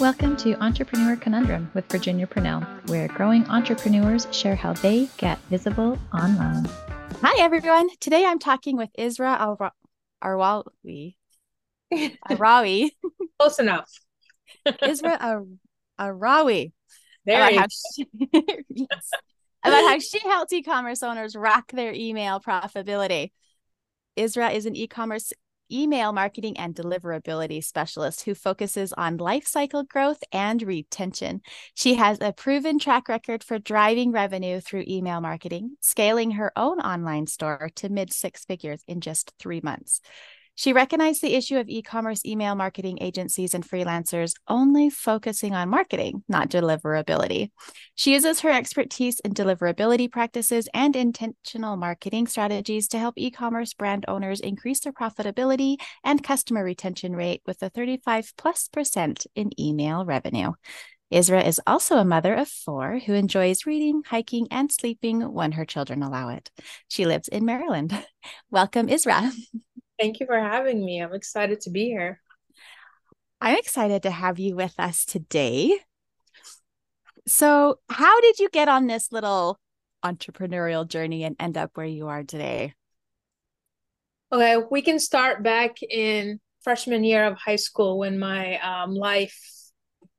Welcome to Entrepreneur Conundrum with Virginia Purnell, where growing entrepreneurs share how they get visible online. Hi, everyone. Today I'm talking with Israa Al- Arwawi. Arawi. Close enough. Israa Ar- Arawi. There about you how, she, yes. about how she helps e-commerce owners rock their email profitability. Israa is an e-commerce email marketing and deliverability specialist who focuses on life cycle growth and retention. She has a proven track record for driving revenue through email marketing, scaling her own online store to mid six figures in just three months. She recognized the issue of e commerce email marketing agencies and freelancers only focusing on marketing, not deliverability. She uses her expertise in deliverability practices and intentional marketing strategies to help e commerce brand owners increase their profitability and customer retention rate with a 35 plus percent in email revenue. Israa is also a mother of four who enjoys reading, hiking, and sleeping when her children allow it. She lives in Maryland. Welcome, Israa. Thank you for having me. I'm excited to be here. I'm excited to have you with us today. So, how did you get on this little entrepreneurial journey and end up where you are today? Okay, we can start back in freshman year of high school when my um, life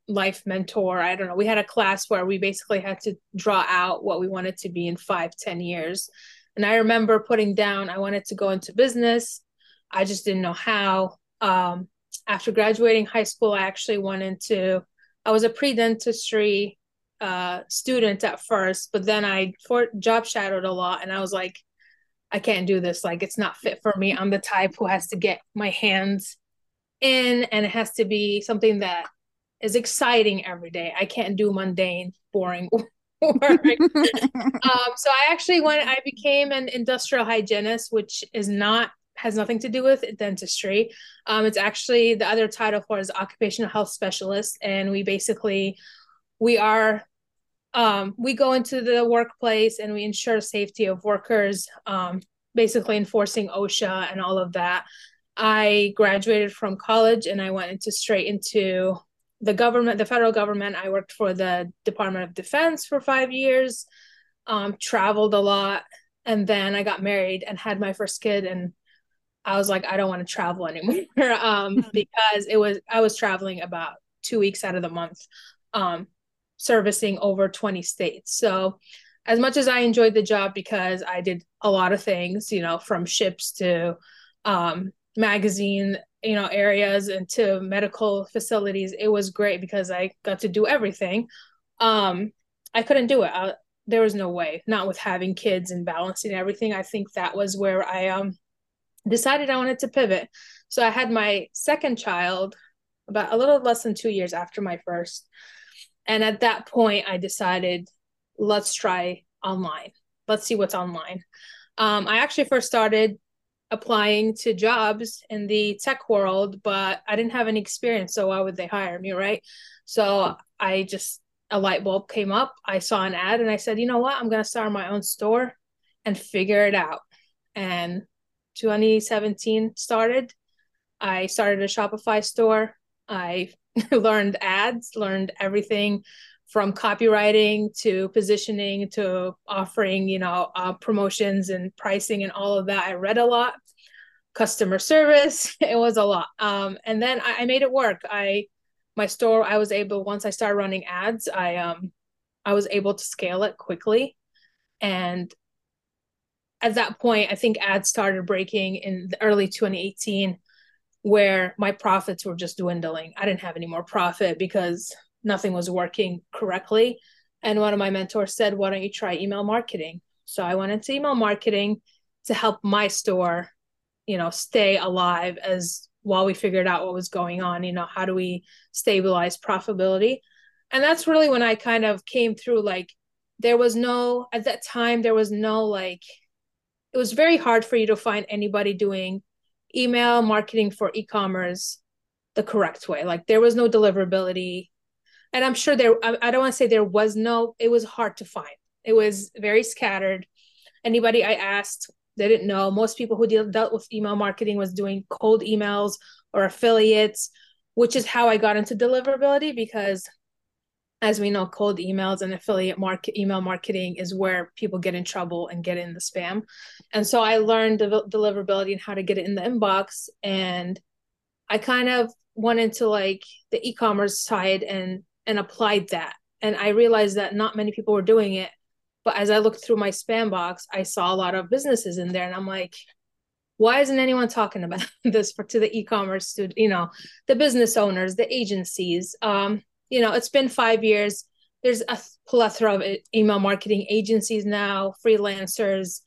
life mentor i don't know we had a class where we basically had to draw out what we wanted to be in five ten years and i remember putting down i wanted to go into business I just didn't know how. Um, after graduating high school, I actually went into, I was a pre dentistry uh, student at first, but then I for job shadowed a lot and I was like, I can't do this. Like, it's not fit for me. I'm the type who has to get my hands in and it has to be something that is exciting every day. I can't do mundane, boring work. um, so I actually went, I became an industrial hygienist, which is not has nothing to do with dentistry. Um, it's actually the other title for is occupational health specialist, and we basically we are um, we go into the workplace and we ensure safety of workers, um, basically enforcing OSHA and all of that. I graduated from college and I went into straight into the government, the federal government. I worked for the Department of Defense for five years, um, traveled a lot, and then I got married and had my first kid and I was like, I don't want to travel anymore um, mm-hmm. because it was I was traveling about two weeks out of the month, um, servicing over 20 states. So as much as I enjoyed the job because I did a lot of things, you know, from ships to um, magazine, you know, areas and to medical facilities, it was great because I got to do everything. Um, I couldn't do it. I, there was no way, not with having kids and balancing everything. I think that was where I um decided I wanted to pivot. So I had my second child about a little less than two years after my first. And at that point, I decided, let's try online. Let's see what's online. Um, I actually first started applying to jobs in the tech world, but I didn't have any experience. So why would they hire me? Right. So I just, a light bulb came up. I saw an ad and I said, you know what? I'm going to start my own store and figure it out. And 2017 started. I started a Shopify store. I learned ads, learned everything from copywriting to positioning to offering, you know, uh, promotions and pricing and all of that. I read a lot, customer service. It was a lot. Um, and then I, I made it work. I my store, I was able once I started running ads, I um I was able to scale it quickly and at that point, I think ads started breaking in the early 2018, where my profits were just dwindling. I didn't have any more profit because nothing was working correctly. And one of my mentors said, Why don't you try email marketing? So I went into email marketing to help my store, you know, stay alive as while we figured out what was going on, you know, how do we stabilize profitability? And that's really when I kind of came through like there was no at that time there was no like it was very hard for you to find anybody doing email marketing for e-commerce the correct way. Like there was no deliverability. And i'm sure there i, I don't want to say there was no it was hard to find. It was very scattered. Anybody i asked they didn't know. Most people who deal, dealt with email marketing was doing cold emails or affiliates which is how I got into deliverability because as we know, cold emails and affiliate market email marketing is where people get in trouble and get in the spam. And so I learned de- deliverability and how to get it in the inbox. And I kind of went into like the e-commerce side and and applied that. And I realized that not many people were doing it. But as I looked through my spam box, I saw a lot of businesses in there, and I'm like, why isn't anyone talking about this for to the e-commerce to you know the business owners, the agencies? Um, you know, it's been five years. There's a plethora of email marketing agencies now, freelancers,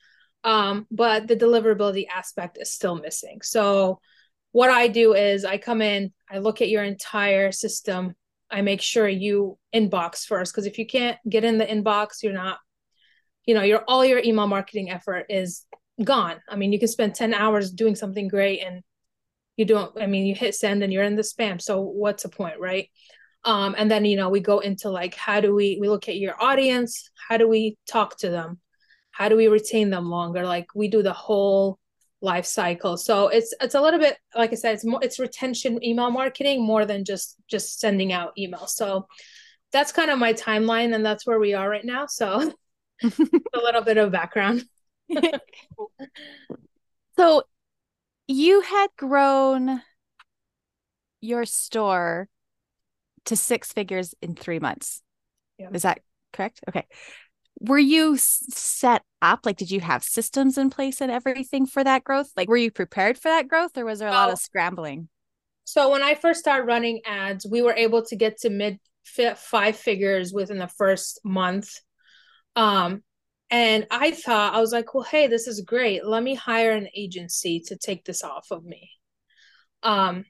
um, but the deliverability aspect is still missing. So, what I do is I come in, I look at your entire system, I make sure you inbox first because if you can't get in the inbox, you're not, you know, your all your email marketing effort is gone. I mean, you can spend 10 hours doing something great and you don't, I mean, you hit send and you're in the spam. So what's the point, right? Um, and then you know we go into like how do we we look at your audience how do we talk to them how do we retain them longer? Like we do the whole life cycle. So it's it's a little bit like i said it's more it's retention email marketing more than just just sending out emails. So that's kind of my timeline and that's where we are right now. So a little bit of background. So you had grown your store to six figures in three months. Yeah. Is that correct? Okay. Were you set up? Like, did you have systems in place and everything for that growth? Like, were you prepared for that growth or was there a lot of scrambling? So, when I first started running ads, we were able to get to mid five figures within the first month. Um, and I thought, I was like, well, hey, this is great. Let me hire an agency to take this off of me. Um,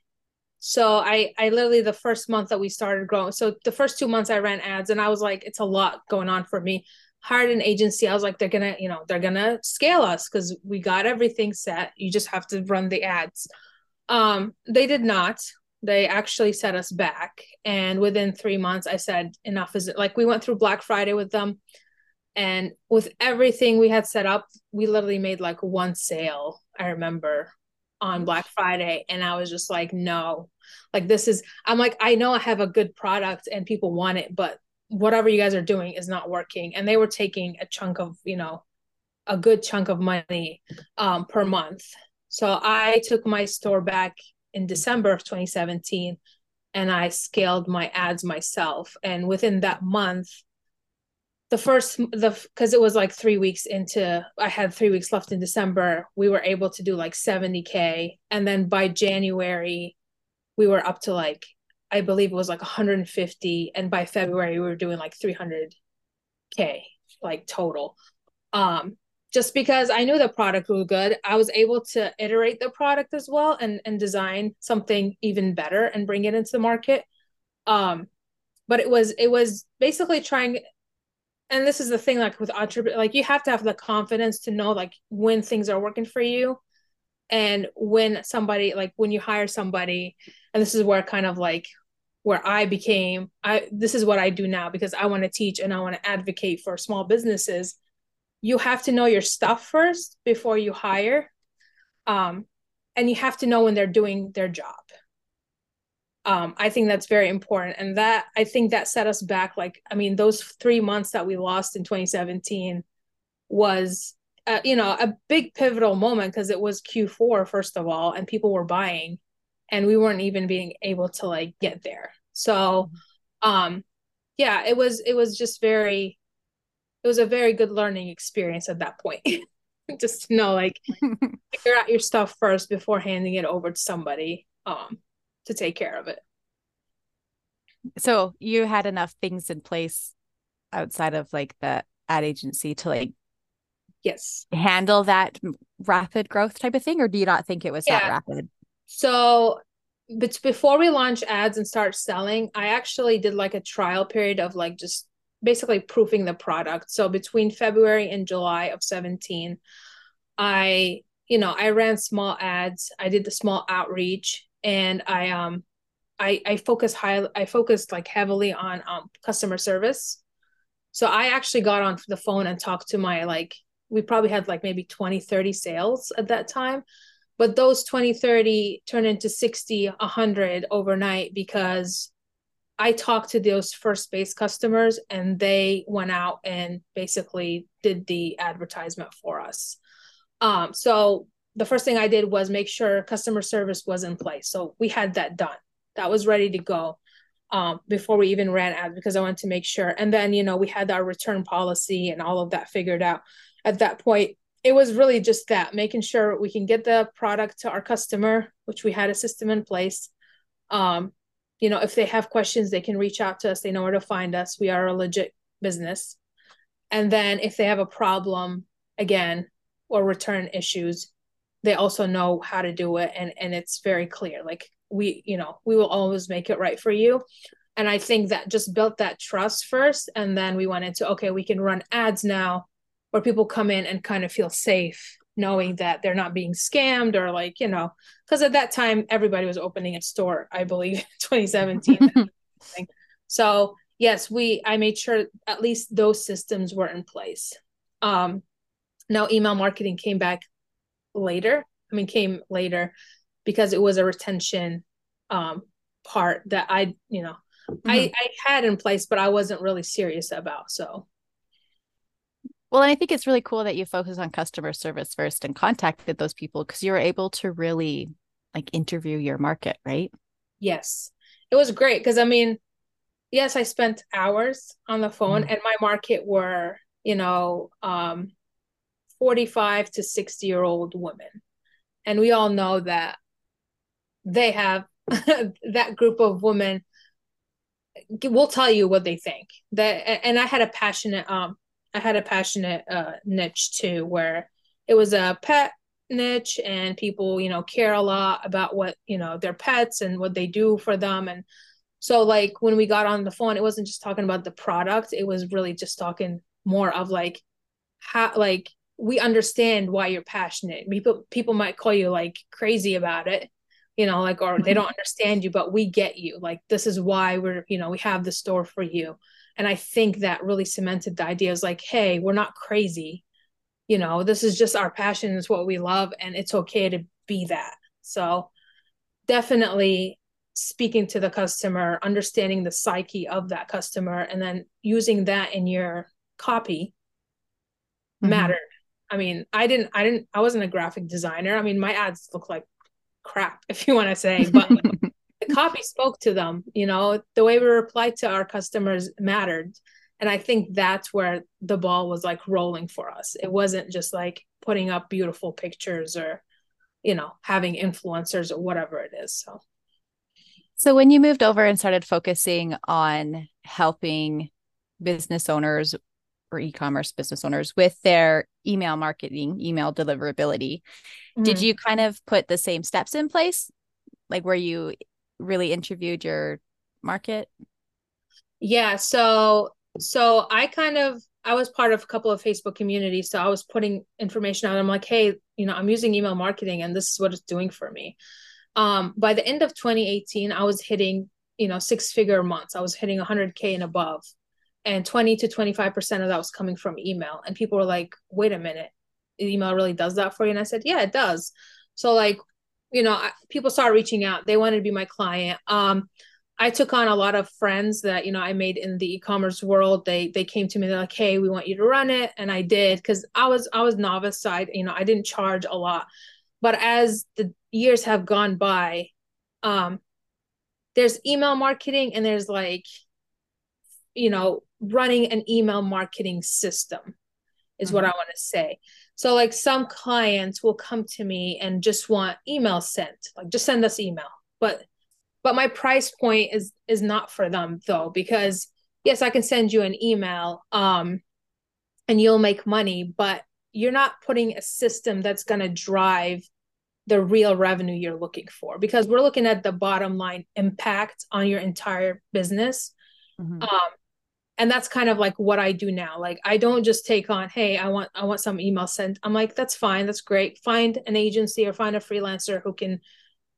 so I I literally the first month that we started growing. So the first two months I ran ads and I was like, it's a lot going on for me. Hired an agency. I was like, they're gonna, you know, they're gonna scale us because we got everything set. You just have to run the ads. Um, they did not. They actually set us back. And within three months, I said, enough is it. Like we went through Black Friday with them. And with everything we had set up, we literally made like one sale. I remember on Black Friday and I was just like no. Like this is I'm like I know I have a good product and people want it but whatever you guys are doing is not working. And they were taking a chunk of you know a good chunk of money um, per month. So I took my store back in December of 2017 and I scaled my ads myself. And within that month the first the because it was like three weeks into i had three weeks left in december we were able to do like 70k and then by january we were up to like i believe it was like 150 and by february we were doing like 300k like total. Um just because i knew the product was good i was able to iterate the product as well and and design something even better and bring it into the market. Um but it was it was basically trying and this is the thing like with entrepreneur like you have to have the confidence to know like when things are working for you and when somebody like when you hire somebody and this is where kind of like where i became i this is what i do now because i want to teach and i want to advocate for small businesses. You have to know your stuff first before you hire um and you have to know when they're doing their job um, I think that's very important. And that I think that set us back. Like, I mean, those three months that we lost in 2017 was, uh, you know, a big pivotal moment because it was Q4, first of all, and people were buying and we weren't even being able to like get there. So, um, yeah, it was, it was just very, it was a very good learning experience at that point. just to know, like, figure out your stuff first before handing it over to somebody. Um, to take care of it. So you had enough things in place outside of like the ad agency to like yes. handle that rapid growth type of thing or do you not think it was yeah. that rapid? So but before we launch ads and start selling i actually did like a trial period of like just basically proofing the product. So between february and july of 17 i you know i ran small ads. I did the small outreach and I um I I focus high I focused like heavily on um customer service. So I actually got on the phone and talked to my like we probably had like maybe 20 30 sales at that time but those 20 30 turn into 60 100 overnight because i talked to those first base customers and they went out and basically did the advertisement for us um, so the first thing i did was make sure customer service was in place. So we had that done. That was ready to go um, before we even ran ads because i wanted to make sure. And then you know we had our return policy and all of that figured out. At that point it was really just that making sure we can get the product to our customer which we had a system in place. Um, you know if they have questions they can reach out to us. They know where to find us. We are a legit business. And then if they have a problem again or return issues they also know how to do it and and it's very clear like we you know we will always make it right for you. And i think that just built that trust first and then we went into okay we can run ads now where people come in and kind of feel safe knowing that they're not being scammed or like you know because at that time everybody was opening a store i believe 2017 so yes we i made sure at least those systems were in place. Um now email marketing came back later i mean came later because it was a retention um part that i you know mm-hmm. i i had in place but i wasn't really serious about so well, I think it's really cool that you focus on customer service first and contacted those people because you were able to really like interview your market, right? Yes. It was great because I mean, yes, I spent hours on the phone mm and my market were, you know, um 45 to 60 year old women. And we all know that they have that group of women will tell you what they think. That and I had a passionate um I had a passionate uh, niche too, where it was a pet niche and people, you know, care a lot about what, you know, their pets and what they do for them. And so, like, when we got on the phone, it wasn't just talking about the product, it was really just talking more of like, how, like, we understand why you're passionate. People, people might call you like crazy about it, you know, like, or they don't understand you, but we get you. Like, this is why we're, you know, we have the store for you. And i think that really cemented the idea. Is like hey we're not crazy. You know this is just our passion. Is what we love and it's okay to be that. So definitely speaking to the customer understanding the psyche of that customer and then using that in your copy mm-hmm. mattered i mean i didn't i didn't i wasn't a graphic designer. I mean my ads look like crap if you want to say but the copy spoke to them you know? The way we replied to our customers mattered. And i think that's where the ball was like rolling for us. It wasn't just like putting up beautiful pictures or you know having influencers or whatever it is so. So when you moved over and started focusing on helping business owners or e-commerce business owners with their email marketing email deliverability mm-hmm. did you kind of put the same steps in place like where you really interviewed your market? Yeah, so so I kind of I was part of a couple of Facebook communities, so I was putting information out. I'm like, hey, you know, I'm using email marketing, and this is what it's doing for me. Um, by the end of 2018, I was hitting, you know, six figure months. I was hitting 100k and above, and 20 to 25 percent of that was coming from email. And people were like, wait a minute, email really does that for you? And I said, yeah, it does. So like you know people started reaching out they wanted to be my client um i took on a lot of friends that you know i made in the e-commerce world they they came to me they're like hey we want you to run it and i did because i was i was novice side you know i didn't charge a lot but as the years have gone by um there's email marketing and there's like you know running an email marketing system is mm-hmm. what i want to say so like some clients will come to me and just want email sent, like just send us email. But but my price point is is not for them though because yes, I can send you an email um and you'll make money, but you're not putting a system that's going to drive the real revenue you're looking for because we're looking at the bottom line impact on your entire business. Mm-hmm. Um, and that's kind of like what i do now. Like i don't just take on hey i want i want some email sent. I'm like that's fine. That's great. Find an agency or find a freelancer who can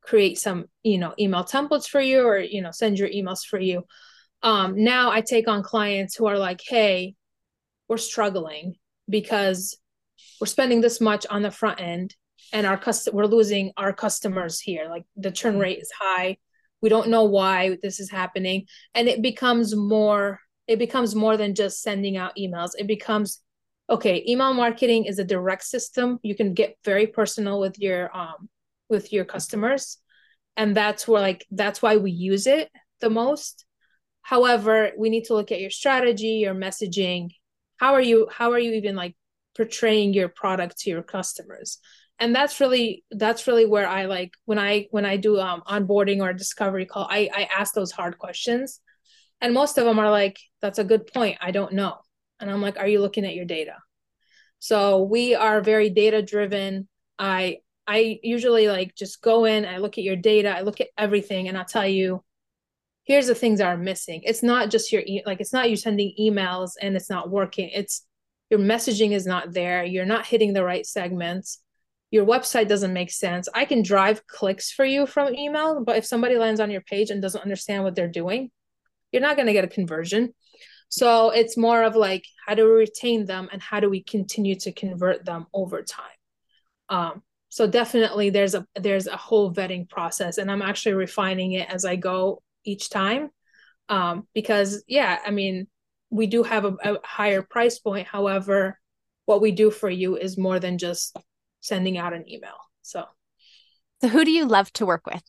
create some you know email templates for you or you know send your emails for you. Um now i take on clients who are like hey we're struggling because we're spending this much on the front end and our cust- we're losing our customers here. Like the churn rate is high. We don't know why this is happening. And it becomes more it becomes more than just sending out emails. It becomes okay email marketing is a direct system. You can get very personal with your um with your customers. And that's where like that's why we use it the most. However we need to look at your strategy your messaging. How are you how are you even like portraying your product to your customers? And that's really that's really where i like when i when i do um onboarding or discovery call i i ask those hard questions and most of them are like that's a good point. I don't know. And i'm like are you looking at your data? So we are very data driven i i usually like just go in i look at your data i look at everything and i'll tell you here's the things that are missing. It's not just your e- like it's not you sending emails and it's not working. It's your messaging is not there. You're not hitting the right segments. Your website doesn't make sense. I can drive clicks for you from email but if somebody lands on your page and doesn't understand what they're doing you're not going to get a conversion. So it's more of like how do we retain them and how do we continue to convert them over time? Um, so definitely there's a there's a whole vetting process and i'm actually refining it as i go each time. Um, because yeah i mean we do have a, a higher price point. However what we do for you is more than just sending out an email. So so who do you love to work with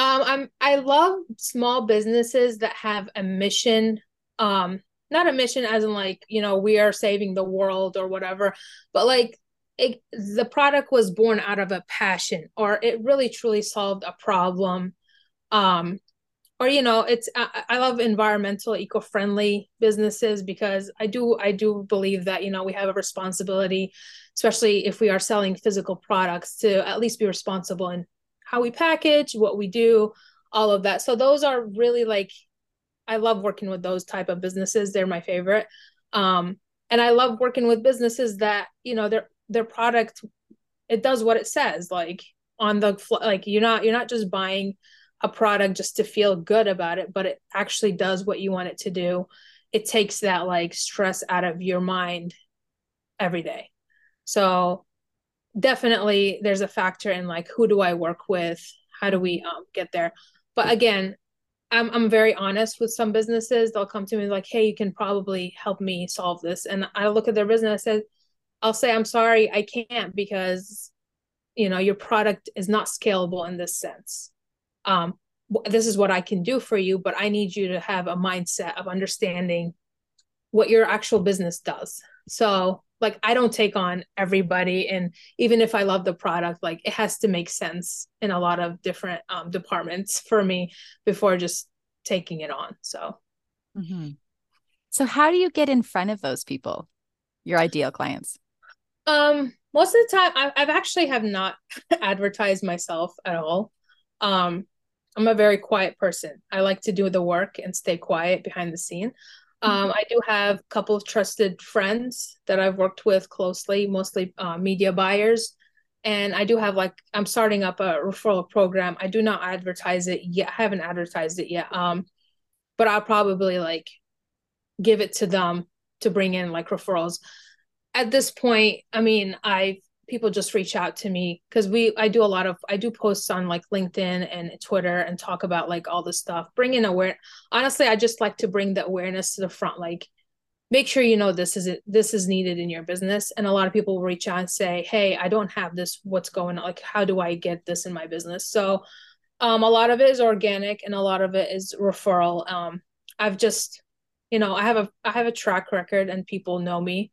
um i'm i love small businesses that have a mission um not a mission as in like you know we are saving the world or whatever but like it, the product was born out of a passion or it really truly solved a problem. Um or you know it's I, I love environmental eco-friendly businesses because i do i do believe that you know we have a responsibility especially if we are selling physical products to at least be responsible in how we package what we do all of that so those are really like i love working with those type of businesses they're my favorite um and i love working with businesses that you know their their product it does what it says like on the like you're not you're not just buying a product just to feel good about it, but it actually does what you want it to do. It takes that like stress out of your mind every day. So definitely there's a factor in like who do I work with? How do we um, get there? But again, I'm I'm very honest with some businesses. They'll come to me like, "Hey, you can probably help me solve this." And I look at their business and I'll say, "I'm sorry, I can't because you know, your product is not scalable in this sense." um, this is what I can do for you, but I need you to have a mindset of understanding what your actual business does. So, like, I don't take on everybody. And even if I love the product, like, it has to make sense in a lot of different um, departments for me before just taking it on. So, mm-hmm. so how do you get in front of those people, your ideal clients? Um, most of the time, I, I've actually have not advertised myself at all. Um, I'm a very quiet person. I like to do the work and stay quiet behind the scene. Um. I do have a couple of trusted friends that I've worked with closely, mostly uh, media buyers. And I do have like I'm starting up a referral program. I do not advertise it yet. I haven't advertised it yet. Um, but I'll probably like give it to them to bring in like referrals. At this point, I mean, I've people just reach out to me because we I do a lot of I do posts on like LinkedIn and Twitter and talk about like all this stuff. Bring in aware. Honestly, I just like to bring the awareness to the front. Like, make sure you know this is it. This is needed in your business. And a lot of people reach out and say, "Hey, I don't have this. What's going on? Like, how do I get this in my business?" So, um, a lot of it is organic, and a lot of it is referral. Um, I've just, you know, I have a I have a track record, and people know me.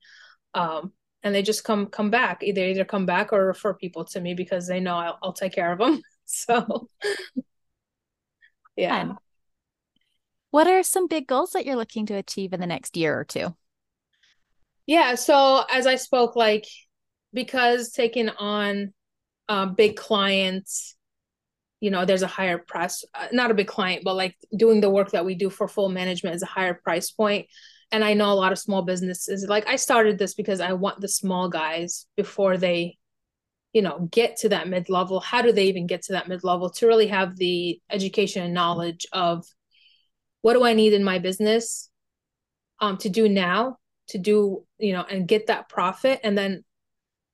Um, and they just come come back. Either either come back or refer people to me because they know I'll, I'll take care of them. So yeah. What are some big goals that you're looking to achieve in the next year or two? Yeah so as i spoke like because taking on uh, big clients you know there's a higher price uh, not a big client but like doing the work that we do for full management is a higher price point and i know a lot of small businesses like i started this because i want the small guys before they you know get to that mid level how do they even get to that mid level to really have the education and knowledge of what do i need in my business um to do now to do you know and get that profit? And then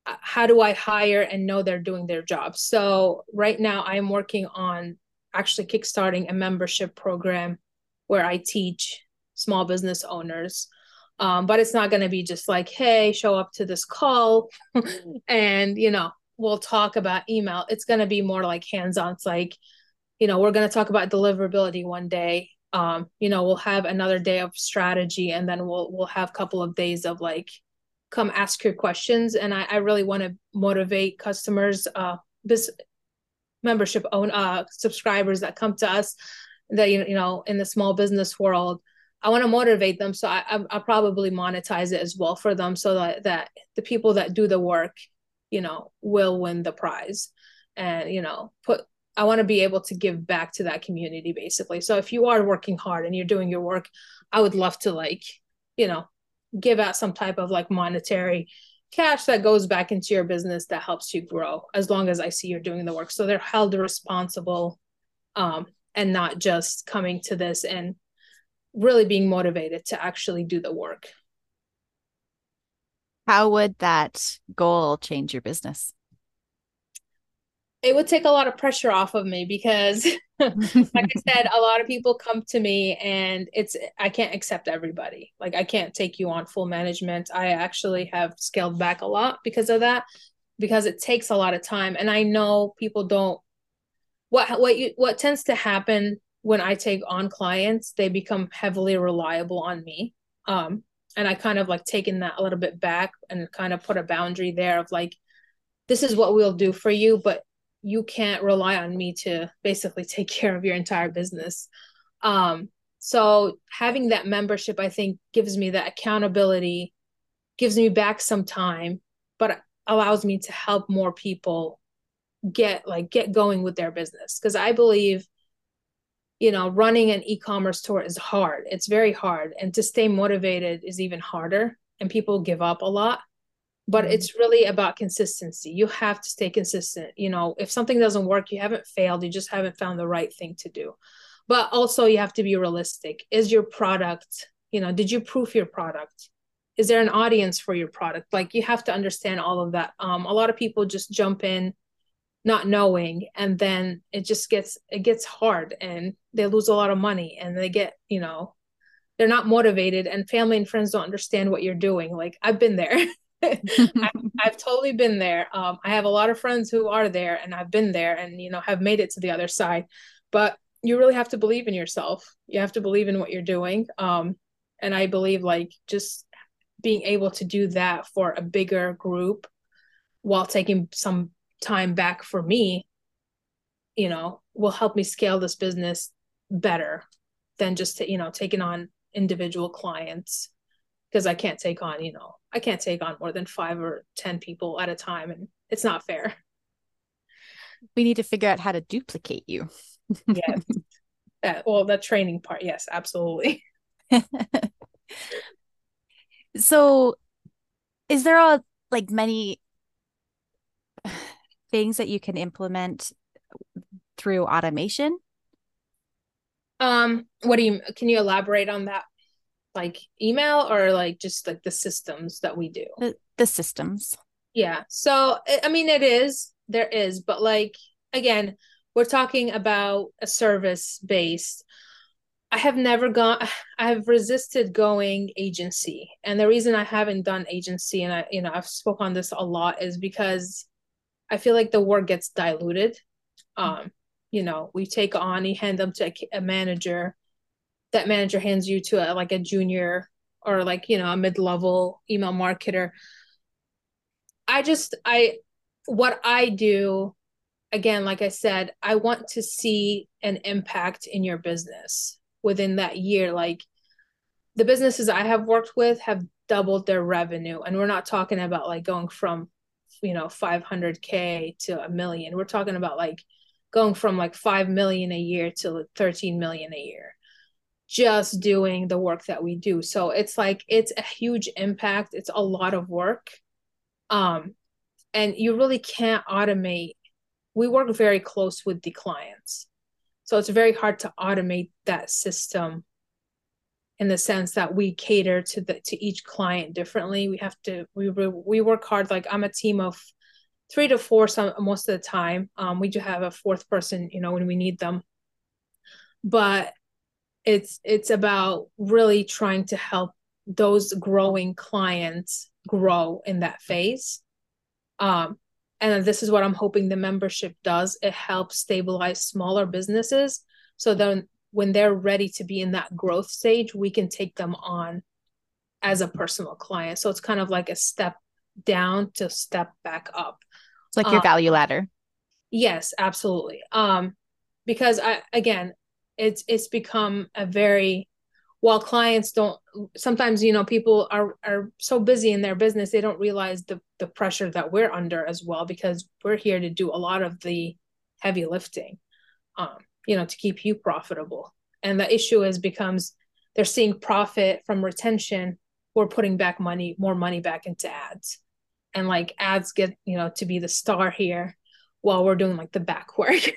how do I hire and know they're doing their job? So right now I'm working on actually kickstarting a membership program where I teach small business owners. Um, but it's not going to be just like, hey, show up to this call and, you know, we'll talk about email. It's going to be more like hands on. It's like, you know, we're going to talk about deliverability one day. Um, you know, we'll have another day of strategy and then we'll we'll have a couple of days of like come ask your questions. And I, I really want to motivate customers, uh this membership own uh subscribers that come to us that you know in the small business world I want to motivate them. So I, I, will probably monetize it as well for them so that, that the people that do the work, you know, will win the prize and, you know, put, I want to be able to give back to that community basically. So if you are working hard and you're doing your work, I would love to like, you know, give out some type of like monetary cash that goes back into your business that helps you grow as long as I see you're doing the work. So they're held responsible um, and not just coming to this and really being motivated to actually do the work. How would that goal change your business? It would take a lot of pressure off of me because like I said, a lot of people come to me and it's I can't accept everybody. Like I can't take you on full management. I actually have scaled back a lot because of that because it takes a lot of time and I know people don't what what you what tends to happen when I take on clients, they become heavily reliable on me. Um, and I kind of like taken that a little bit back and kind of put a boundary there of like, this is what we'll do for you, but you can't rely on me to basically take care of your entire business. Um, so having that membership, I think, gives me that accountability, gives me back some time, but allows me to help more people get like get going with their business because I believe you know running an e-commerce store is hard. It's very hard. And to stay motivated is even harder. And people give up a lot. But mm-hmm. it's really about consistency. You have to stay consistent. You know if something doesn't work you haven't failed. You just haven't found the right thing to do. But also you have to be realistic. Is your product you know did you proof your product? Is there an audience for your product? Like you have to understand all of that. Um, a lot of people just jump in not knowing and then it just gets it gets hard and they lose a lot of money and they get you know they're not motivated and family and friends don't understand what you're doing. Like i've been there. I've, I've, totally been there. Um, i have a lot of friends who are there and i've been there and you know have made it to the other side. But you really have to believe in yourself. You have to believe in what you're doing. Um, and i believe like just being able to do that for a bigger group while taking some time back for me you know will help me scale this business better than just to, you know taking on individual clients. Because i can't take on you know i can't take on more than five or ten people at a time and it's not fair. We need to figure out how to duplicate you. Yeah. Uh, well the training part yes absolutely. So is there a like many things that you can implement through automation? Um, what do you can you elaborate on that? Like email or like just like the systems that we do? The, the systems. Yeah. So I mean it is there is, but like again, we're talking about a service based I have never gone I have resisted going agency. And the reason I haven't done agency and I you know I've spoke on this a lot is because I feel like the work gets diluted. Um, you know, we take on, you hand them to a, a manager. That manager hands you to a, like a junior or like you know a mid-level email marketer. I just I what I do again, like I said, I want to see an impact in your business within that year. Like the businesses I have worked with have doubled their revenue, and we're not talking about like going from you know 500k to a million. We're talking about like going from like 5 million a year to 13 million a year just doing the work that we do. So it's like it's a huge impact. It's a lot of work. Um and you really can't automate. We work very close with the clients. So it's very hard to automate that system in the sense that we cater to the to each client differently. We have to we we work hard. Like I'm a team of three to four some most of the time. Um, we do have a fourth person, you know, when we need them. But it's it's about really trying to help those growing clients grow in that phase. Um, and this is what I'm hoping the membership does. It helps stabilize smaller businesses so then when they're ready to be in that growth stage, we can take them on as a personal client. So it's kind of like a step down to step back up. It's like your um, value ladder. Yes, absolutely. Um, because I again, it's it's become a very while clients don't sometimes you know people are are so busy in their business they don't realize the the pressure that we're under as well because we're here to do a lot of the heavy lifting um you know to keep you profitable. And the issue is becomes they're seeing profit from retention. We're putting back money more money back into ads. And like ads get you know to be the star here while we're doing like the back work.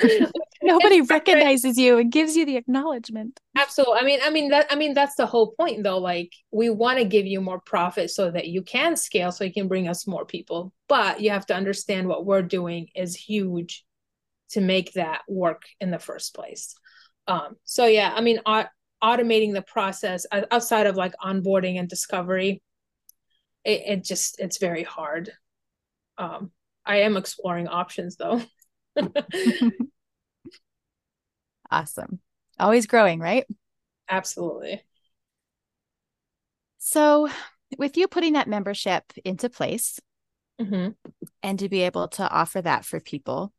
Nobody recognizes you. And gives you the acknowledgement. Absolutely. I mean i mean that i mean that's the whole point though. Like we want to give you more profit so that you can scale so you can bring us more people. But you have to understand what we're doing is huge to make that work in the first place. Um, so yeah, I mean, automating the process outside of like onboarding and discovery, it, it just it's very hard. Um, I am exploring options though. awesome. Always growing, right? Absolutely. So, with you putting that membership into place mm-hmm. and to be able to offer that for people,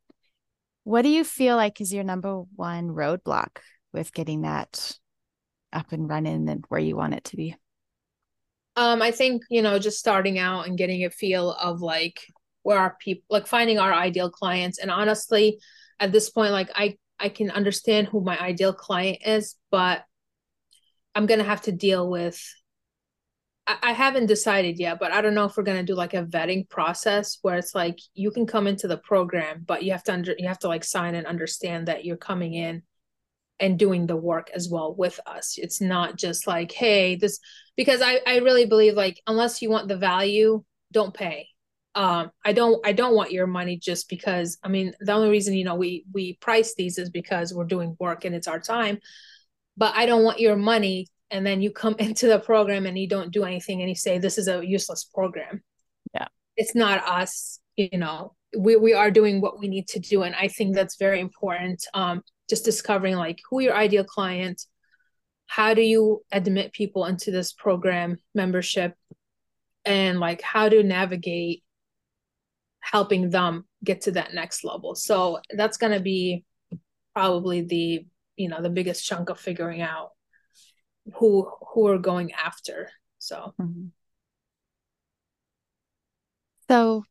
what do you feel like is your number one roadblock with getting that up and running and where you want it to be? Um, I think, you know, just starting out and getting a feel of like where our people like finding our ideal clients. And honestly, at this point, like I I can understand who my ideal client is, but I'm gonna have to deal with I haven't decided yet, but I don't know if we're gonna do like a vetting process where it's like you can come into the program, but you have to under you have to like sign and understand that you're coming in and doing the work as well with us. It's not just like, hey, this because I I really believe like unless you want the value, don't pay. Um, I don't I don't want your money just because I mean the only reason you know we we price these is because we're doing work and it's our time, but I don't want your money and then you come into the program and you don't do anything and you say this is a useless program. Yeah. It's not us you know. We, we are doing what we need to do and i think that's very important um just discovering like who your ideal client how do you admit people into this program membership and like how to navigate helping them get to that next level. So that's going to be probably the you know the biggest chunk of figuring out who who are going after so. Mm-hmm. so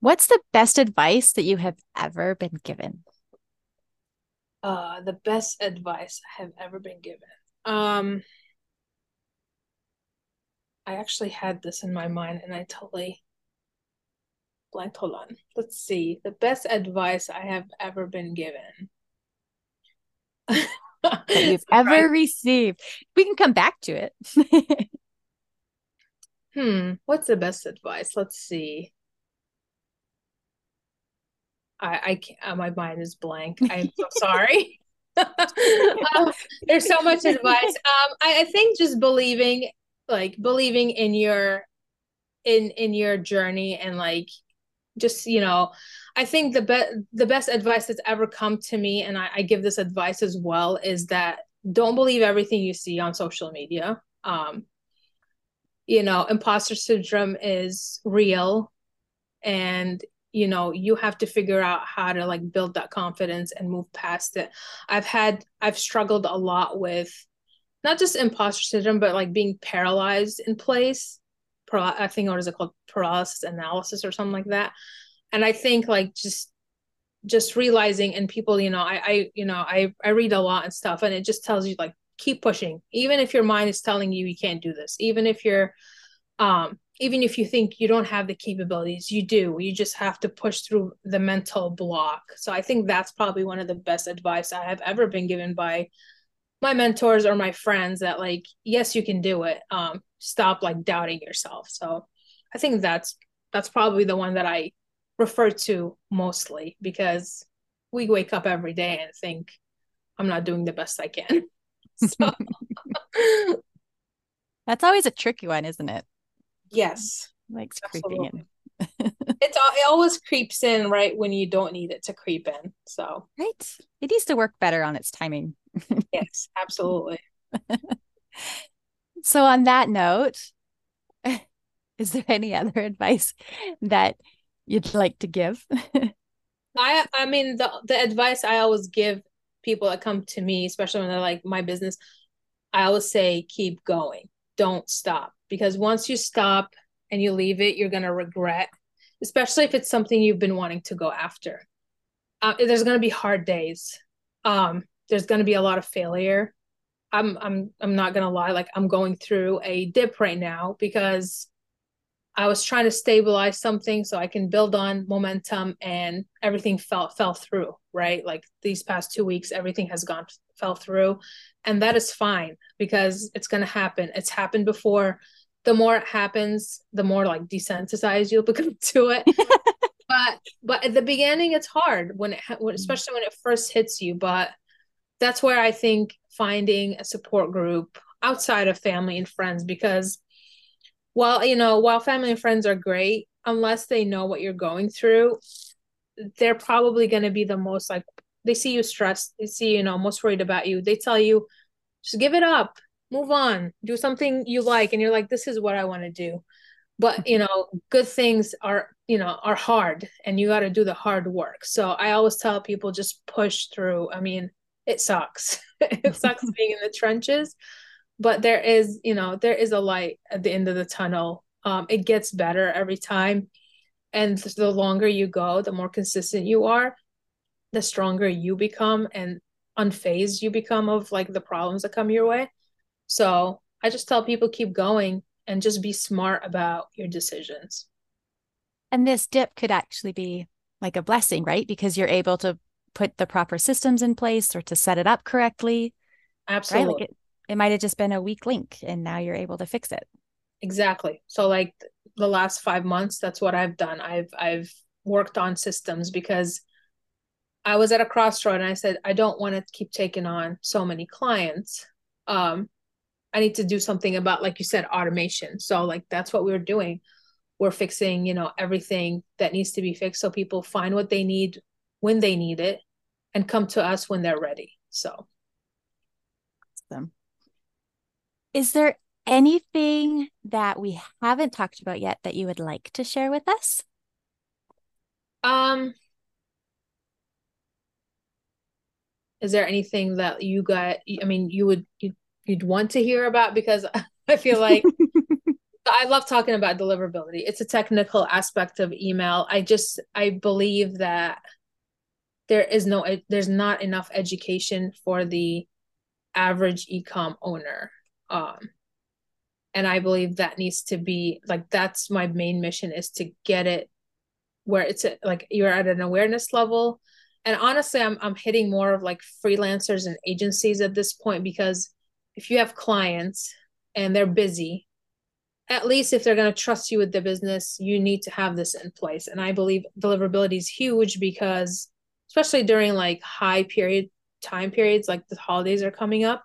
what's the best advice that you have ever been given? Uh the best advice i have ever been given. Um i actually had this in my mind and i totally blanked. Hold on. Let's see. The best advice i have ever been given that you've ever right. received. We can come back to it. hmm. What's the best advice? Let's see. I, I can't, uh, my mind is blank. I'm so sorry. uh, there's so much advice. Um, I, I think just believing, like believing in your, in in your journey and like just you know i think the best the best advice that's ever come to me and I, I, give this advice as well is that don't believe everything you see on social media. Um you know imposter syndrome is real and you know you have to figure out how to like build that confidence and move past it. I've had i've struggled a lot with not just imposter syndrome but like being paralyzed in place I think what is it called? Paralysis analysis or something like that. And I think like just just realizing and people, you know, I I you know I I read a lot and stuff, and it just tells you like keep pushing, even if your mind is telling you you can't do this, even if you're um even if you think you don't have the capabilities you do. You just have to push through the mental block. So i think that's probably one of the best advice i have ever been given by my mentors or my friends that like yes you can do it. Um stop like doubting yourself. So i think that's that's probably the one that i refer to mostly because we wake up every day and think i'm not doing the best i can. So that's always a tricky one isn't it? Yes. Like creeping in. It's it always creeps in right when you don't need it to creep in so. Right. It needs to work better on its timing. Yes absolutely. So on that note is there any other advice that you'd like to give i i mean the the advice i always give people that come to me especially when they're like my business i always say keep going don't stop because once you stop and you leave it, you're going to regret, especially if it's something you've been wanting to go after. Uh, there's going to be hard days. Um, there's going to be a lot of failure. I'm I'm I'm not going to lie like I'm going through a dip right now because I was trying to stabilize something so I can build on momentum and everything fell fell through, right? Like these past 2 weeks everything has gone fell through and that is fine because it's going to happen. It's happened before the more it happens, the more like desensitized you'll become to it. but but at the beginning, it's hard when it when, mm. especially when it first hits you. But that's where I think finding a support group outside of family and friends because while you know while family and friends are great unless they know what you're going through they're probably going to be the most like they see you stressed they see you know most worried about you. They tell you just give it up move on do something you like and you're like this is what i want to do. But you mm-hmm. know good things are you know are hard and you got to do the hard work. So i always tell people just push through. I mean it sucks. It sucks being in the trenches but there is you know there is a light at the end of the tunnel um, it gets better every time and the longer you go the more consistent you are the stronger you become and unfazed you become of like the problems that come your way so I just tell people keep going and just be smart about your decisions. And this dip could actually be like a blessing, right? Because you're able to put the proper systems in place or to set it up correctly. Absolutely. Right? Like it, it might have just been a weak link and now you're able to fix it. Exactly. So like the last 5 months that's what I've done. I've I've worked on systems because I was at a crossroad and I said I don't want to keep taking on so many clients. Um I need to do something about, like you said, automation. So, like, that's what we're doing. We're fixing, you know, everything that needs to be fixed so people find what they need when they need it and come to us when they're ready. So, awesome. Is there anything that we haven't talked about yet that you would like to share with us? Um, is there anything that you got? I mean, you would you you'd want to hear about because I feel like I love talking about deliverability. It's a technical aspect of email. I just I believe that there is no there's not enough education for the average ecom owner. Um and I believe that needs to be like that's my main mission is to get it where it's a, like you're at an awareness level and honestly I'm I'm hitting more of like freelancers and agencies at this point because if you have clients and they're busy, at least if they're going to trust you with the business, you need to have this in place. And I believe deliverability is huge because, especially during like high period time periods, like the holidays are coming up,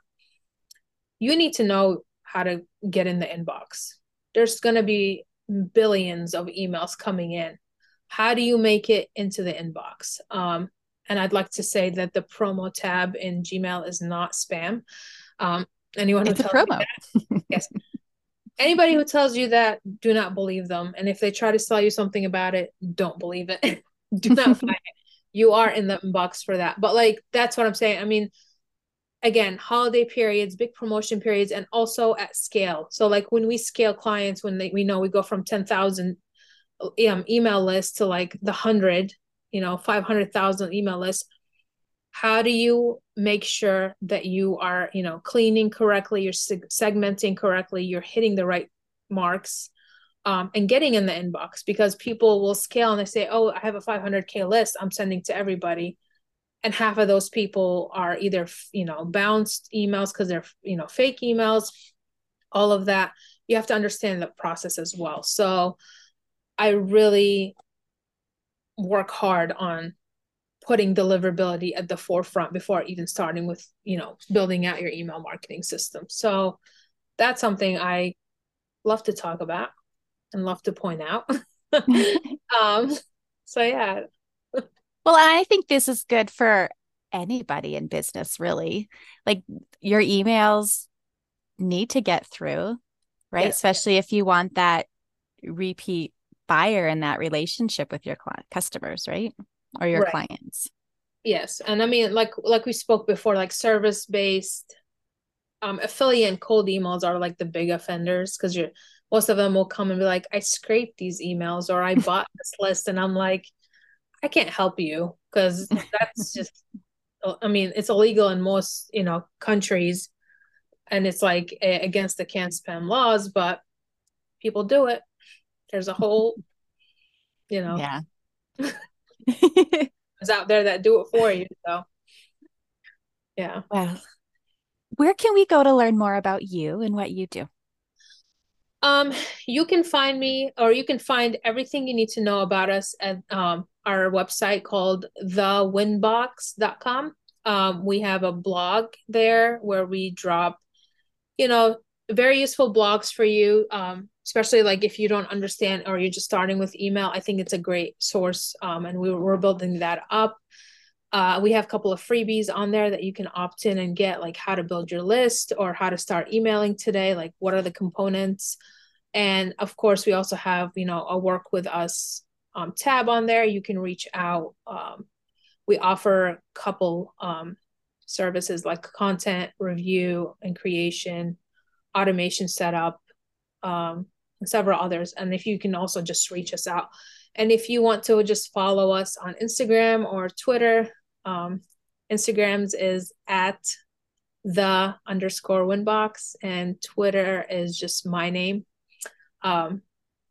you need to know how to get in the inbox. There's going to be billions of emails coming in. How do you make it into the inbox? Um, and I'd like to say that the promo tab in Gmail is not spam. Um, Anyone it's a promo. yes. Anybody who tells you that, do not believe them. And if they try to sell you something about it, don't believe it. do not buy it. You are in the inbox for that. But like that's what I'm saying. I mean, again, holiday periods, big promotion periods, and also at scale. So like when we scale clients, when they, we know we go from 10,000 um, email lists to like the hundred, you know, 500,000 email lists, how do you make sure that you are you know cleaning correctly you're seg- segmenting correctly you're hitting the right marks um, and getting in the inbox because people will scale and they say oh i have a 500k list i'm sending to everybody and half of those people are either you know bounced emails because they're you know fake emails all of that. You have to understand the process as well. So i really work hard on putting deliverability at the forefront before even starting with you know building out your email marketing system. So that's something i love to talk about and love to point out. Um so yeah well i think this is good for anybody in business really like your emails need to get through right yes. especially if you want that repeat buyer in that relationship with your customers right or your right. clients yes and i mean like like we spoke before like service based um affiliate and cold emails are like the big offenders because you're most of them will come and be like i scraped these emails or i bought this list and i'm like i can't help you because that's just i mean it's illegal in most you know countries and it's like a, against the CAN-SPAM laws but people do it there's a whole you know yeah is out there that do it for you. So, yeah. Well, where can we go to learn more about you and what you do? Um, you can find me or you can find everything you need to know about us at um, our website called thewinbox.com. Um, we have a blog there where we drop, you know, very useful blogs for you. Um, especially like if you don't understand or you're just starting with email i think it's a great source um, and we, we're building that up uh, we have a couple of freebies on there that you can opt in and get like how to build your list or how to start emailing today like what are the components and of course we also have you know a work with us um, tab on there you can reach out um, we offer a couple um, services like content review and creation automation setup um, and several others. And if you can also just reach us out. And if you want to just follow us on Instagram or Twitter, um, Instagrams is at the underscore winbox and Twitter is just my name. Um,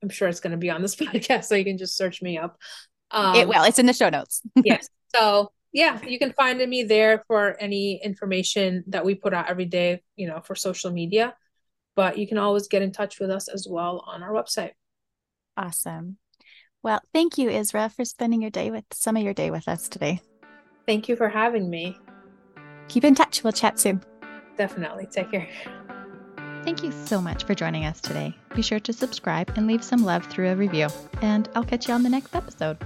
I'm sure it's going to be on this podcast, so you can just search me up. Um, it well, it's in the show notes. yes. So yeah, you can find me there for any information that we put out every day, you know, for social media but you can always get in touch with us as well on our website. Awesome. Well, thank you, Israa, for spending your day with some of your day with us today. Thank you for having me. Keep in touch. We'll chat soon. Definitely. Take care. Thank you so much for joining us today. Be sure to subscribe and leave some love through a review. And I'll catch you on the next episode.